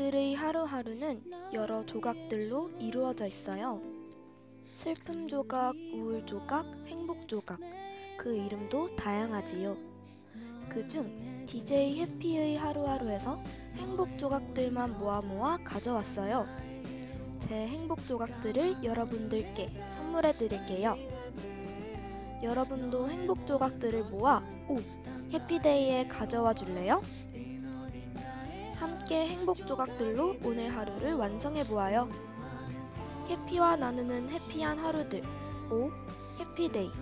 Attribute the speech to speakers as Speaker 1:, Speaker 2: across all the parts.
Speaker 1: 우리들의 하루하루는 여러 조각들로 이루어져 있어요. 슬픔 조각, 우울 조각, 행복 조각. 그 이름도 다양하지요. 그중 DJ 해피의 하루하루에서 행복 조각들만 모아 모아 가져왔어요. 제 행복 조각들을 여러분들께 선물해 드릴게요. 여러분도 행복 조각들을 모아 오 해피데이에 가져와 줄래요? 함께 행복 조각들로 오늘 하루를 완성해 보아요. 해피와 나누는 해피한 하루들. 오 해피데이.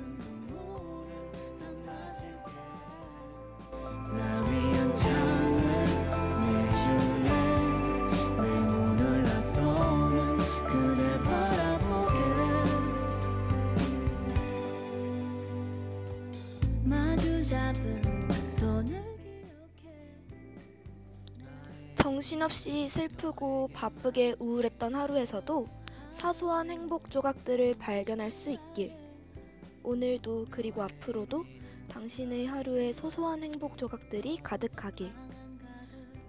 Speaker 1: 정신없이 슬프고 바쁘게 우울했던 하루에서도 사소한 행복 조각들을 발견할 수 있길. 오늘도 그리고 앞으로도 당신의 하루에 소소한 행복 조각들이 가득하길.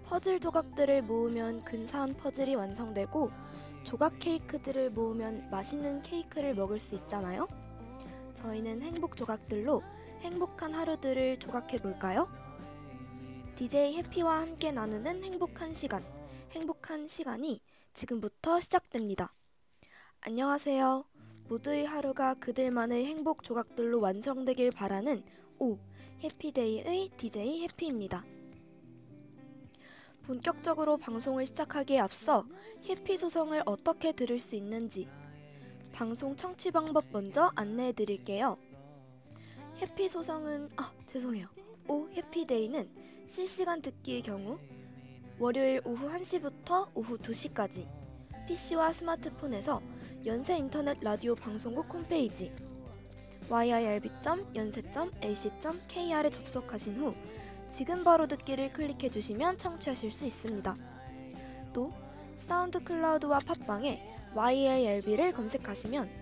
Speaker 1: 퍼즐 조각들을 모으면 근사한 퍼즐이 완성되고 조각 케이크들을 모으면 맛있는 케이크를 먹을 수 있잖아요. 저희는 행복 조각들로 행복한 하루들을 조각해 볼까요? DJ 해피와 함께 나누는 행복한 시간, 행복한 시간이 지금부터 시작됩니다. 안녕하세요. 모두의 하루가 그들만의 행복 조각들로 완성되길 바라는 오 해피데이의 DJ 해피입니다. 본격적으로 방송을 시작하기에 앞서 해피 소성을 어떻게 들을 수 있는지 방송 청취 방법 먼저 안내해 드릴게요. 해피 소성은 아 죄송해요. 오 해피데이는 실시간 듣기의 경우 월요일 오후 1시부터 오후 2시까지 PC와 스마트폰에서 연세 인터넷 라디오 방송국 홈페이지 yirb.연세.ac.kr에 접속하신 후 지금 바로 듣기를 클릭해 주시면 청취하실 수 있습니다. 또 사운드 클라우드와 팟빵에 YIRB를 검색하시면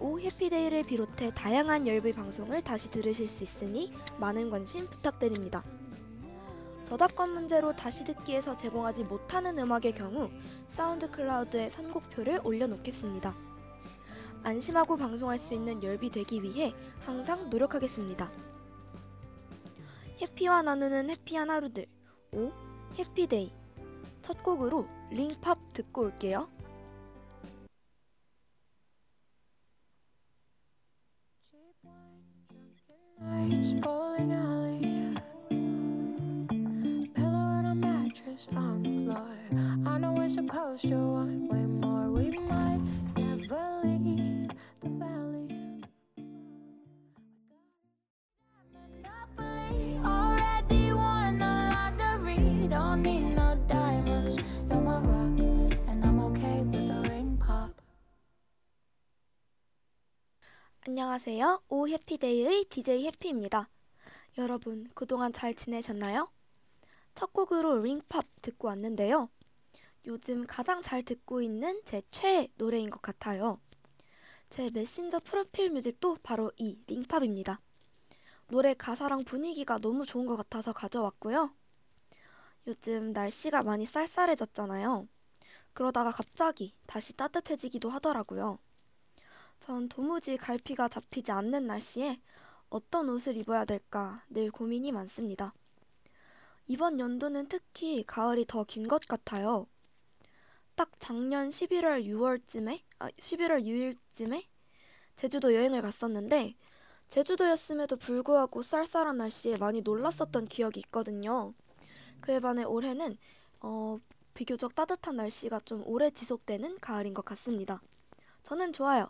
Speaker 1: 오 해피데이를 비롯해 다양한 열비 방송을 다시 들으실 수 있으니 많은 관심 부탁드립니다. 저작권 문제로 다시 듣기에서 제공하지 못하는 음악의 경우 사운드 클라우드에 선곡표를 올려놓겠습니다. 안심하고 방송할 수 있는 열비 되기 위해 항상 노력하겠습니다. 해피와 나누는 happy한 하루들 오 해피데이 첫 곡으로 링팝 듣고 올게요.
Speaker 2: Nights bowling alley. Pillow and a mattress on the floor. I know we're supposed to want way more. We might never leave the valley
Speaker 1: 안녕하세요. 오 해피데이의 DJ 해피입니다. 여러분, 그동안 잘 지내셨나요? 첫 곡으로 링팝 듣고 왔는데요. 요즘 가장 잘 듣고 있는 제 최애 노래인 것 같아요. 제 메신저 프로필 뮤직도 바로 이 링팝입니다. 노래 가사랑 분위기가 너무 좋은 것 같아서 가져왔고요. 요즘 날씨가 많이 쌀쌀해졌잖아요. 그러다가 갑자기 다시 따뜻해지기도 하더라고요. 전 도무지 갈피가 잡히지 않는 날씨에 어떤 옷을 입어야 될까 늘 고민이 많습니다. 이번 연도는 특히 가을이 더 긴 것 같아요. 딱 작년 11월 6월쯤에, 아, 11월 6일쯤에 제주도 여행을 갔었는데 제주도였음에도 불구하고 쌀쌀한 날씨에 많이 놀랐었던 기억이 있거든요. 그에 반해 올해는 어, 비교적 따뜻한 날씨가 좀 오래 지속되는 가을인 것 같습니다. 저는 좋아요.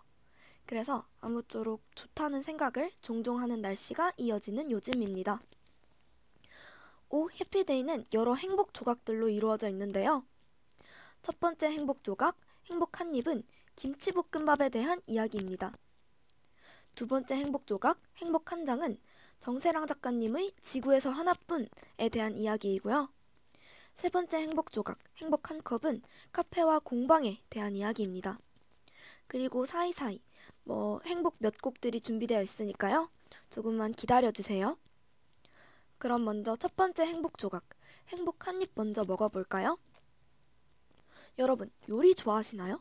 Speaker 1: 그래서 아무쪼록 좋다는 생각을 종종 하는 날씨가 이어지는 요즘입니다. 오 해피데이는 여러 행복 조각들로 이루어져 있는데요. 첫 번째 행복 조각, 행복 한 입은 김치볶음밥에 대한 이야기입니다. 두 번째 행복 조각, 행복 한 장은 정세랑 작가님의 지구에서 하나뿐에 대한 이야기이고요. 세 번째 행복 조각, 행복 한 컵은 카페와 공방에 대한 이야기입니다. 그리고 사이사이 뭐 행복 몇 곡들이 준비되어 있으니까요. 조금만 기다려 주세요. 그럼 먼저 첫 번째 행복 조각, 행복 한 입 먼저 먹어볼까요? 여러분, 요리 좋아하시나요?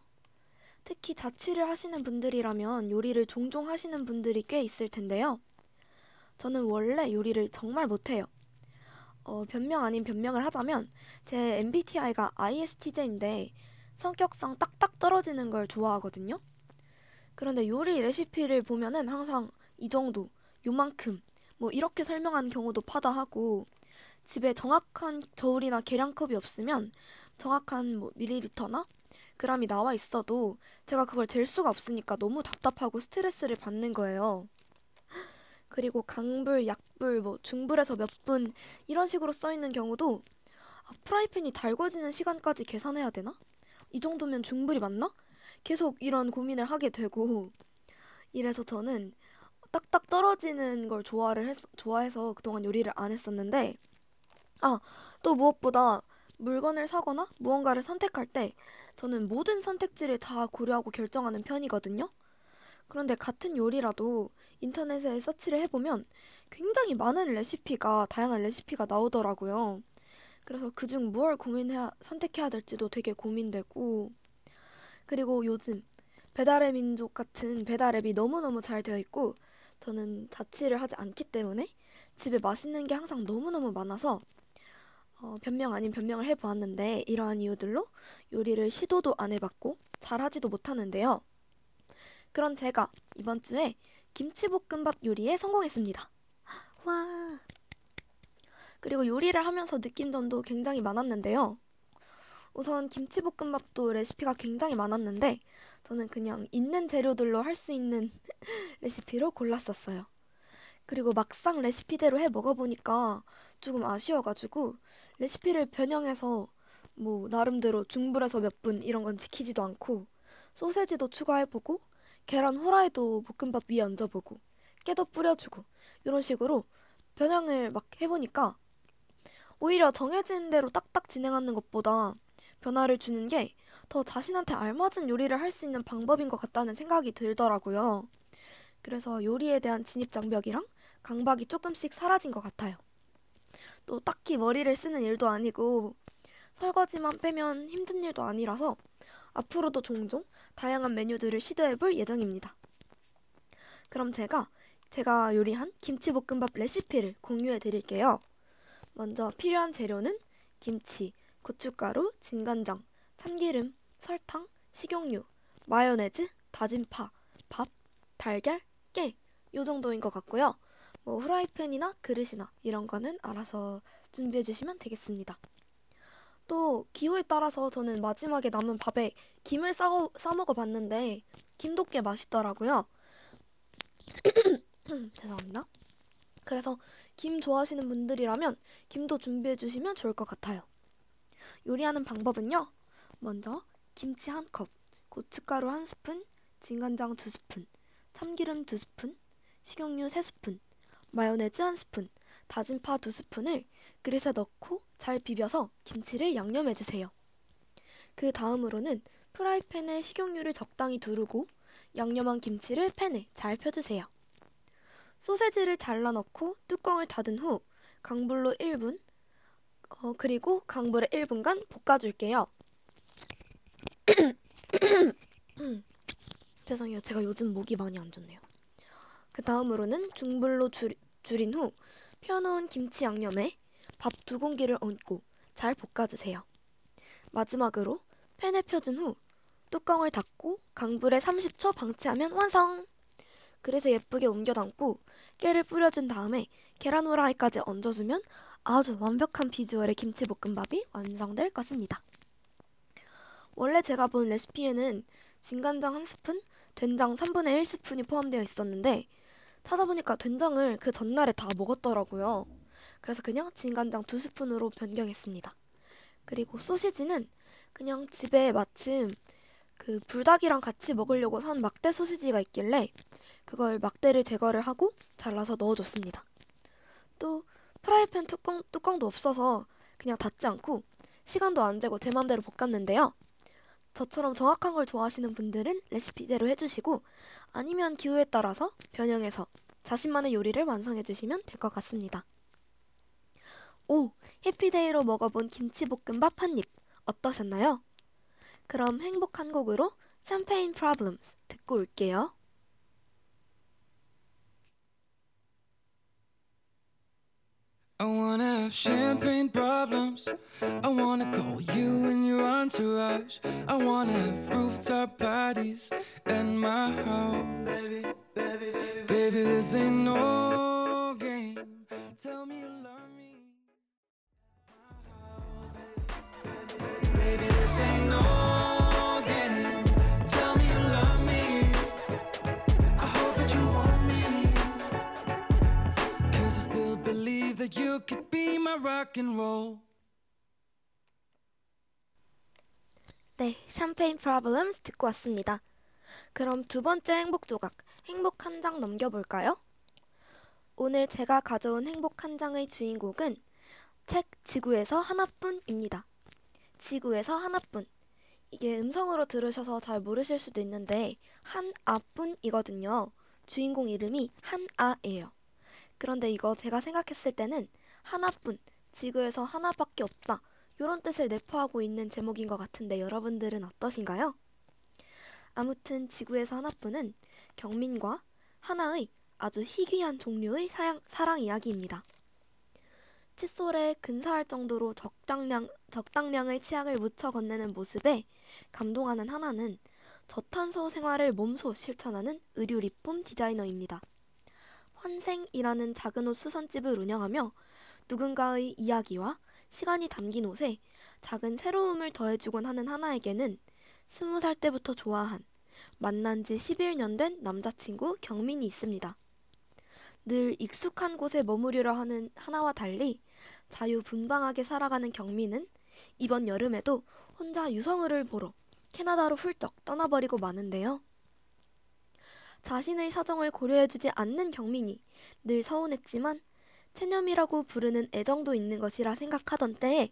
Speaker 1: 특히 자취를 하시는 분들이라면 요리를 종종 하시는 분들이 꽤 있을 텐데요. 저는 원래 요리를 정말 못해요. 어, 변명 아닌 변명을 하자면 제 MBTI가 ISTJ인데 성격상 딱딱 떨어지는 걸 좋아하거든요. 그런데 요리 레시피를 보면은 항상 이 정도, 요만큼, 뭐 이렇게 설명하는 경우도 파다하고 집에 정확한 저울이나 계량컵이 없으면 정확한 뭐 밀리리터나 그람이 나와 있어도 제가 그걸 잴 수가 없으니까 너무 답답하고 스트레스를 받는 거예요. 그리고 강불, 약불, 뭐 중불에서 몇 분 이런 식으로 써 있는 경우도 아, 프라이팬이 달궈지는 시간까지 계산해야 되나? 이 정도면 중불이 맞나? 계속 이런 고민을 하게 되고 이래서 저는 딱딱 떨어지는 걸 좋아를 했, 좋아해서 그동안 요리를 안 했었는데 아, 또 무엇보다 물건을 사거나 무언가를 선택할 때 저는 모든 선택지를 다 고려하고 결정하는 편이거든요. 그런데 같은 요리라도 인터넷에 서치를 해보면 굉장히 많은 레시피가, 다양한 레시피가 나오더라고요. 그래서 그중 무얼 고민해야, 선택해야 될지도 되게 고민되고, 그리고 요즘 배달의 민족 같은 배달 앱이 너무너무 잘 되어 있고, 저는 자취를 하지 않기 때문에 집에 맛있는 게 항상 너무너무 많아서 어, 변명 아닌 변명을 해보았는데 이러한 이유들로 요리를 시도도 안 해봤고 잘하지도 못하는데요. 그런 제가 이번 주에 김치볶음밥 요리에 성공했습니다. 와. 그리고 요리를 하면서 느낀 점도 굉장히 많았는데요. 우선 김치볶음밥도 레시피가 굉장히 많았는데 저는 그냥 있는 재료들로 할 수 있는 레시피로 골랐었어요. 그리고 막상 레시피대로 해 먹어보니까 조금 아쉬워가지고 레시피를 변형해서 뭐 나름대로 중불에서 몇 분 이런 건 지키지도 않고 소세지도 추가해보고 계란 후라이도 볶음밥 위에 얹어보고 깨도 뿌려주고 이런 식으로 변형을 막 해보니까 오히려 정해진 대로 딱딱 진행하는 것보다 변화를 주는 게 더 자신한테 알맞은 요리를 할 수 있는 방법인 것 같다는 생각이 들더라고요. 그래서 요리에 대한 진입 장벽이랑 강박이 조금씩 사라진 것 같아요. 또 딱히 머리를 쓰는 일도 아니고 설거지만 빼면 힘든 일도 아니라서 앞으로도 종종 다양한 메뉴들을 시도해 볼 예정입니다. 그럼 제가 제가 요리한 김치볶음밥 레시피를 공유해 드릴게요. 먼저 필요한 재료는 김치, 고춧가루, 진간장, 참기름, 설탕, 식용유, 마요네즈, 다진 파, 밥, 달걀, 깨. 요 정도인 것 같고요. 뭐 후라이팬이나 그릇이나 이런 거는 알아서 준비해 주시면 되겠습니다. 또 기호에 따라서 저는 마지막에 남은 밥에 김을 싸, 싸 먹어 봤는데 김도 꽤 맛있더라고요. 죄송합니다. 그래서 김 좋아하시는 분들이라면 김도 준비해 주시면 좋을 것 같아요. 요리하는 방법은요. 먼저 김치 한 컵, 고춧가루 한 스푼, 진간장 두 스푼, 참기름 두 스푼, 식용유 세 스푼, 마요네즈 한 스푼, 다진 파 두 스푼을 그릇에 넣고 잘 비벼서 김치를 양념해 주세요. 그 다음으로는 프라이팬에 식용유를 적당히 두르고 양념한 김치를 팬에 잘 펴주세요. 소세지를 잘라 넣고 뚜껑을 닫은 후 강불로 1분, 어, 그리고 강불에 1분간 볶아줄게요. 죄송해요. 제가 요즘 목이 많이 안 좋네요. 그 다음으로는 중불로 줄, 줄인 후 펴놓은 김치 양념에 밥 두 공기를 얹고 잘 볶아주세요. 마지막으로 팬에 펴준 후 뚜껑을 닫고 강불에 30초 방치하면 완성! 그릇에 예쁘게 옮겨 담고 깨를 뿌려준 다음에 계란 후라이까지 얹어주면 아주 완벽한 비주얼의 김치볶음밥이 완성될 것입니다. 원래 제가 본 레시피에는 진간장 한 스푼, 된장 3분의 1 스푼이 포함되어 있었는데 찾아보니까 된장을 그 전날에 다 먹었더라고요. 그래서 그냥 진간장 두 스푼으로 변경했습니다. 그리고 소시지는 그냥 집에 마침 그 불닭이랑 같이 먹으려고 산 막대 소시지가 있길래 그걸 막대를 제거를 하고 잘라서 넣어줬습니다. 또 프라이팬 뚜껑, 뚜껑도 없어서 그냥 닫지 않고 시간도 안 재고 제 맘대로 볶았는데요. 저처럼 정확한 걸 좋아하시는 분들은 레시피대로 해주시고 아니면 기호에 따라서 변형해서 자신만의 요리를 완성해 주시면 될 것 같습니다. 오, 해피데이로 먹어본 김치볶음밥 한 입 어떠셨나요? 그럼 행복한 곡으로 Champagne Problems 듣고 올게요.
Speaker 3: I wanna have champagne problems. I wanna call you and your entourage. I wanna have rooftop parties at my house. Baby, baby, baby, baby, this ain't no game. Tell me you love me. Baby, this ain't no that you could be my rock and roll.
Speaker 1: 네, 샴페인 프로블럼스 듣고 왔습니다. 그럼 두 번째 행복 조각, 행복 한 장 넘겨볼까요? 오늘 제가 가져온 행복 한 장의 주인공은 책 지구에서 하나뿐입니다. 지구에서 하나뿐. 이게 음성으로 들으셔서 잘 모르실 수도 있는데 한아뿐이거든요. 주인공 이름이 한아예요. 그런데 이거 제가 생각했을 때는 하나뿐, 지구에서 하나밖에 없다. 이런 뜻을 내포하고 있는 제목인 것 같은데 여러분들은 어떠신가요? 아무튼 지구에서 하나뿐은 경민과 하나의 아주 희귀한 종류의 사양, 사랑 이야기입니다. 칫솔에 근사할 정도로 적당량, 적당량의 치약을 묻혀 건네는 모습에 감동하는 하나는 저탄소 생활을 몸소 실천하는 의류 리폼 디자이너입니다. 환생이라는 작은 옷 수선집을 운영하며 누군가의 이야기와 시간이 담긴 옷에 작은 새로움을 더해주곤 하는 하나에게는 스무 살 때부터 좋아한 만난 지 11년 된 남자친구 경민이 있습니다. 늘 익숙한 곳에 머무르려 하는 하나와 달리 자유분방하게 살아가는 경민은 이번 여름에도 혼자 유성우를 보러 캐나다로 훌쩍 떠나버리고 마는데요. 자신의 사정을 고려해주지 않는 경민이 늘 서운했지만 체념이라고 부르는 애정도 있는 것이라 생각하던 때에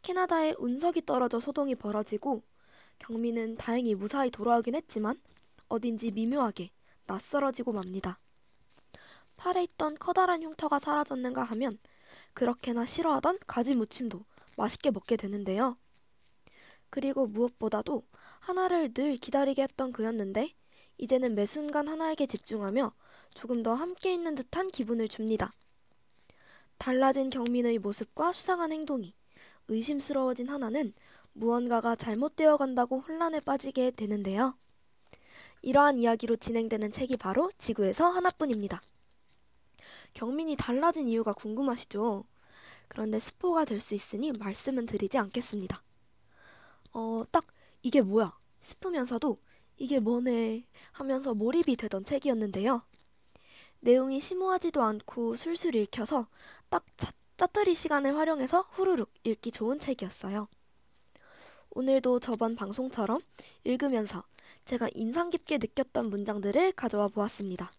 Speaker 1: 캐나다에 운석이 떨어져 소동이 벌어지고 경민은 다행히 무사히 돌아오긴 했지만 어딘지 미묘하게 낯설어지고 맙니다. 팔에 있던 커다란 흉터가 사라졌는가 하면 그렇게나 싫어하던 가지 무침도 맛있게 먹게 되는데요. 그리고 무엇보다도 하나를 늘 기다리게 했던 그였는데 이제는 매 순간 하나에게 집중하며 조금 더 함께 있는 듯한 기분을 줍니다. 달라진 경민의 모습과 수상한 행동이 의심스러워진 하나는 무언가가 잘못되어 간다고 혼란에 빠지게 되는데요. 이러한 이야기로 진행되는 책이 바로 지구에서 하나뿐입니다. 경민이 달라진 이유가 궁금하시죠? 그런데 스포가 될 수 있으니 말씀은 드리지 않겠습니다. 어, 딱 이게 뭐야 싶으면서도 이게 뭐네 하면서 몰입이 되던 책이었는데요. 내용이 심오하지도 않고 술술 읽혀서 딱 짜, 짜투리 시간을 활용해서 후루룩 읽기 좋은 책이었어요. 오늘도 저번 방송처럼 읽으면서 제가 인상 깊게 느꼈던 문장들을 가져와 보았습니다.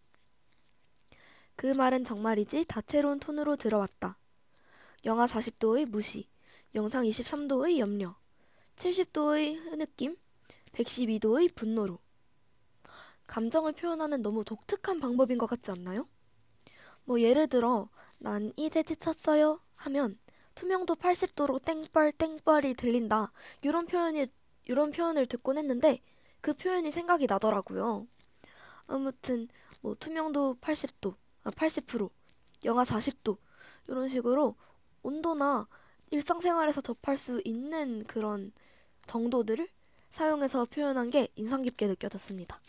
Speaker 1: 그 말은 정말이지 다채로운 톤으로 들어왔다. 영하 40도의 무시, 영상 23도의 염려, 70도의 흐느낌, 112도의 분노로. 감정을 표현하는 너무 독특한 방법인 것 같지 않나요? 뭐 예를 들어 난 이제 지쳤어요 하면 투명도 80도로 땡벌 땡벌이 들린다. 이런 표현이 이런 표현을 듣곤 했는데 그 표현이 생각이 나더라고요. 아무튼 뭐 투명도 80도, 아, 80%, 영하 40도 이런 식으로 온도나 일상생활에서 접할 수 있는 그런 정도들을 사용해서 표현한 게 인상 깊게 느껴졌습니다.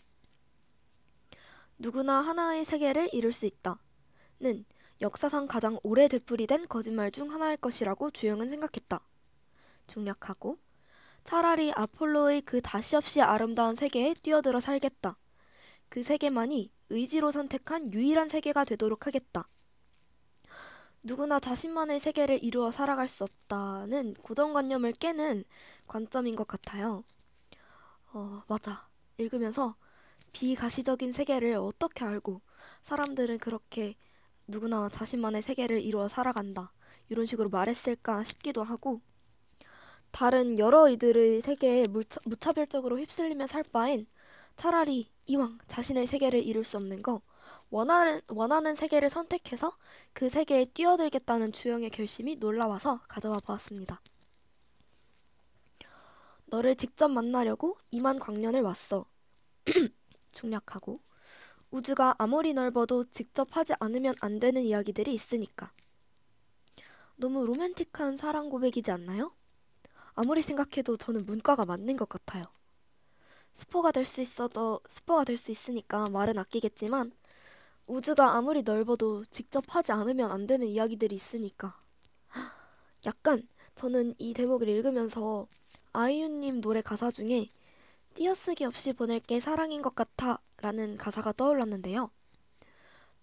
Speaker 1: 누구나 하나의 세계를 이룰 수 있다.는 역사상 가장 오래 되풀이된 거짓말 중 하나일 것이라고 주영은 생각했다. 중략하고 차라리 아폴로의 그 다시 없이 아름다운 세계에 뛰어들어 살겠다. 그 세계만이 의지로 선택한 유일한 세계가 되도록 하겠다. 누구나 자신만의 세계를 이루어 살아갈 수 없다는 고정관념을 깨는 관점인 것 같아요. 어, 맞아. 읽으면서 비가시적인 세계를 어떻게 알고 사람들은 그렇게 누구나 자신만의 세계를 이루어 살아간다. 이런 식으로 말했을까 싶기도 하고 다른 여러 이들의 세계에 무차, 무차별적으로 휩쓸리며 살 바엔 차라리 이왕 자신의 세계를 이룰 수 없는 거 원하는, 원하는 세계를 선택해서 그 세계에 뛰어들겠다는 주영의 결심이 놀라워서 가져와 보았습니다. 너를 직접 만나려고 2만 광년을 왔어. 중략하고 우주가 아무리 넓어도 직접 하지 않으면 안 되는 이야기들이 있으니까. 너무 로맨틱한 사랑 고백이지 않나요? 아무리 생각해도 저는 문과가 맞는 것 같아요. 스포가 될 수 있어도 스포가 될 수 있으니까 말은 아끼겠지만 우주가 아무리 넓어도 직접 하지 않으면 안 되는 이야기들이 있으니까. 약간 저는 이 대목을 읽으면서 아이유님 노래 가사 중에 띄어쓰기 없이 보낼게 사랑인 것 같아 라는 가사가 떠올랐는데요.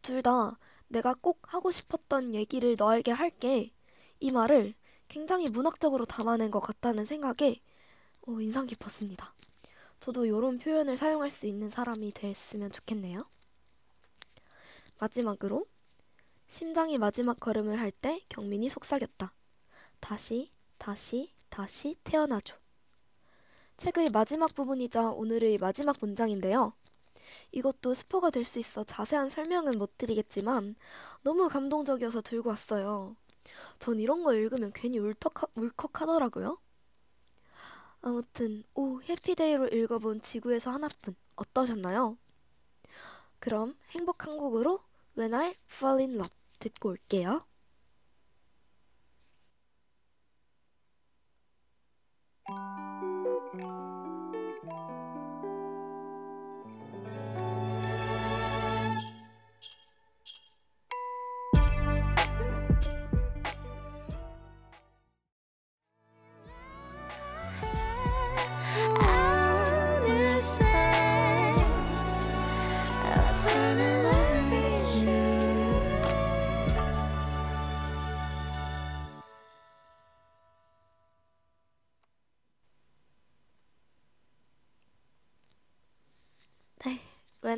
Speaker 1: 둘 다 내가 꼭 하고 싶었던 얘기를 너에게 할게 이 말을 굉장히 문학적으로 담아낸 것 같다는 생각에 어, 인상 깊었습니다. 저도 이런 표현을 사용할 수 있는 사람이 됐으면 좋겠네요. 마지막으로 심장이 마지막 걸음을 할 때 경민이 속삭였다. 다시, 다시, 다시 태어나줘. 책의 마지막 부분이자 오늘의 마지막 문장인데요. 이것도 스포가 될 수 있어 자세한 설명은 못 드리겠지만 너무 감동적이어서 들고 왔어요. 전 이런 거 읽으면 괜히 울컥하, 울컥하더라고요. 아무튼 오 해피데이로 읽어본 지구에서 하나뿐 어떠셨나요? 그럼 행복 한국으로 When I Fall in Love 듣고 올게요.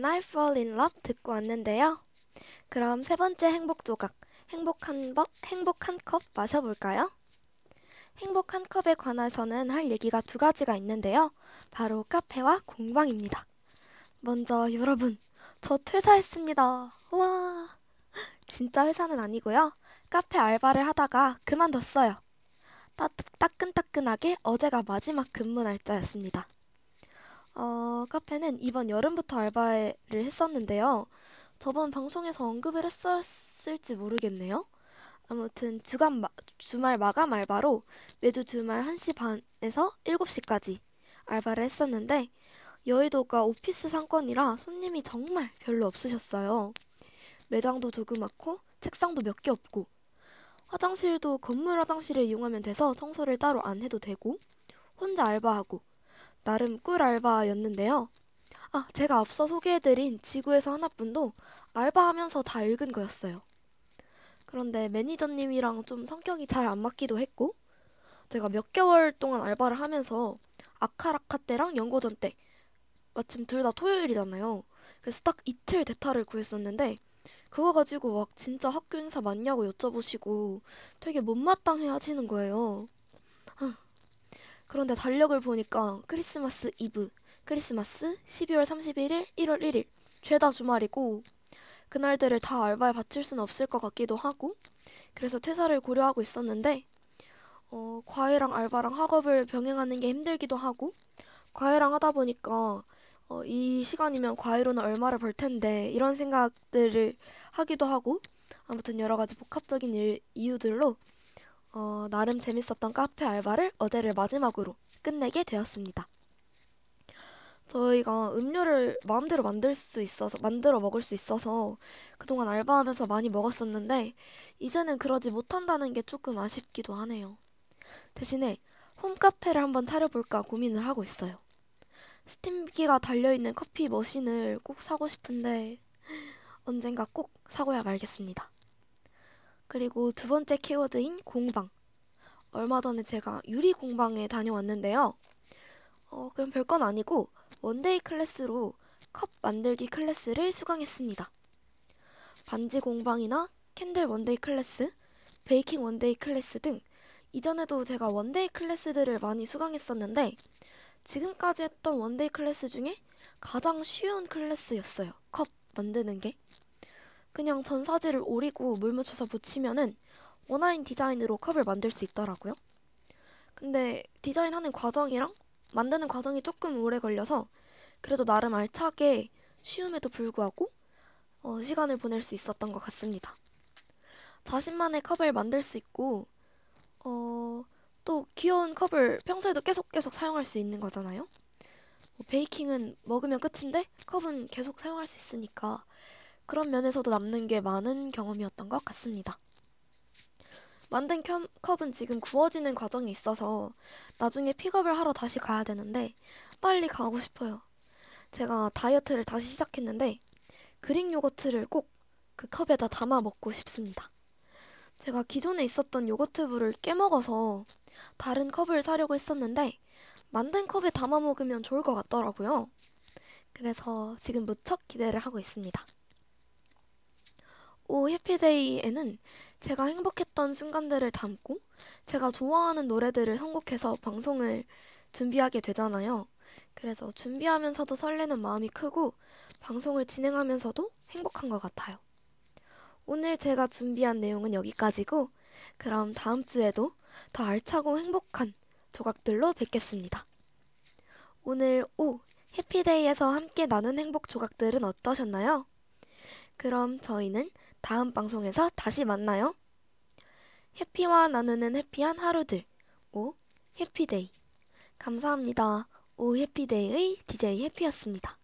Speaker 1: When I Fall in Love 듣고 왔는데요. 그럼 세 번째 행복 조각, 행복한 법, 행복한 컵 마셔볼까요? 행복한 컵에 관해서는 할 얘기가 두 가지가 있는데요. 바로 카페와 공방입니다. 먼저 여러분, 저 퇴사했습니다. 와, 진짜 회사는 아니고요. 카페 알바를 하다가 그만뒀어요. 따, 따끈따끈하게 어제가 마지막 근무 날짜였습니다. 어, 카페는 이번 여름부터 알바를 했었는데요. 저번 방송에서 언급을 했었을지 모르겠네요. 아무튼 주간 마- 주말 마감 알바로 매주 주말 1시 반에서 7시까지 알바를 했었는데 여의도가 오피스 상권이라 손님이 정말 별로 없으셨어요. 매장도 조그맣고 책상도 몇 개 없고 화장실도 건물 화장실을 이용하면 돼서 청소를 따로 안 해도 되고 혼자 알바하고 나름 꿀 알바였는데요. 아, 제가 앞서 소개해드린 지구에서 하나뿐도 알바하면서 다 읽은 거였어요. 그런데 매니저님이랑 좀 성격이 잘 안 맞기도 했고, 제가 몇 개월 동안 알바를 하면서 아카라카 때랑 연고전 때, 마침 둘 다 토요일이잖아요. 그래서 딱 이틀 대타를 구했었는데, 그거 가지고 막 진짜 학교 행사 맞냐고 여쭤보시고 되게 못마땅해 하시는 거예요. 아, 그런데 달력을 보니까 크리스마스 이브, 크리스마스 12월 31일, 1월 1일 죄다 주말이고 그날들을 다 알바에 바칠 수는 없을 것 같기도 하고 그래서 퇴사를 고려하고 있었는데 어, 과외랑 알바랑 학업을 병행하는 게 힘들기도 하고 과외랑 하다 보니까 어, 이 시간이면 과외로는 얼마를 벌 텐데 이런 생각들을 하기도 하고 아무튼 여러 가지 복합적인 일, 이유들로 어, 나름 재밌었던 카페 알바를 어제를 마지막으로 끝내게 되었습니다. 저희가 음료를 마음대로 만들 수 있어서, 만들어 먹을 수 있어서 그동안 알바하면서 많이 먹었었는데, 이제는 그러지 못한다는 게 조금 아쉽기도 하네요. 대신에 홈카페를 한번 차려볼까 고민을 하고 있어요. 스팀기가 달려있는 커피 머신을 꼭 사고 싶은데, 언젠가 꼭 사고야 말겠습니다. 그리고 두 번째 키워드인 공방. 얼마 전에 제가 유리 공방에 다녀왔는데요. 어, 그냥 별건 아니고 one-day class로 컵 만들기 클래스를 수강했습니다. 반지 공방이나 candle one-day class, baking one-day class 등 이전에도 제가 one-day class들을 많이 수강했었는데 지금까지 했던 one-day class 중에 가장 쉬운 클래스였어요. 컵 만드는 게. 그냥 전사지를 오리고 물 묻혀서 붙이면은 원하는 디자인으로 컵을 만들 수 있더라고요. 근데 디자인하는 과정이랑 만드는 과정이 조금 오래 걸려서 그래도 나름 알차게 쉬움에도 불구하고 어, 시간을 보낼 수 있었던 것 같습니다. 자신만의 컵을 만들 수 있고 어, 또 귀여운 컵을 평소에도 계속 계속 사용할 수 있는 거잖아요. 뭐 베이킹은 먹으면 끝인데 컵은 계속 사용할 수 있으니까 그런 면에서도 남는 게 많은 경험이었던 것 같습니다. 만든 컵- 컵은 지금 구워지는 과정이 있어서 나중에 픽업을 하러 다시 가야 되는데 빨리 가고 싶어요. 제가 다이어트를 다시 시작했는데 그릭 요거트를 꼭 그 컵에다 담아 먹고 싶습니다. 제가 기존에 있었던 요거트부를 깨먹어서 다른 컵을 사려고 했었는데 만든 컵에 담아 먹으면 좋을 것 같더라고요. 그래서 지금 무척 기대를 하고 있습니다. 오 해피데이에는 제가 행복했던 순간들을 담고 제가 좋아하는 노래들을 선곡해서 방송을 준비하게 되잖아요. 그래서 준비하면서도 설레는 마음이 크고 방송을 진행하면서도 행복한 것 같아요. 오늘 제가 준비한 내용은 여기까지고 그럼 다음 주에도 더 알차고 행복한 조각들로 뵙겠습니다. 오늘 오 해피데이에서 함께 나눈 행복 조각들은 어떠셨나요? 그럼 저희는 다음 방송에서 다시 만나요. 해피와 나누는 해피한 하루들 오 해피데이 감사합니다. 오 해피데이의 DJ 해피였습니다.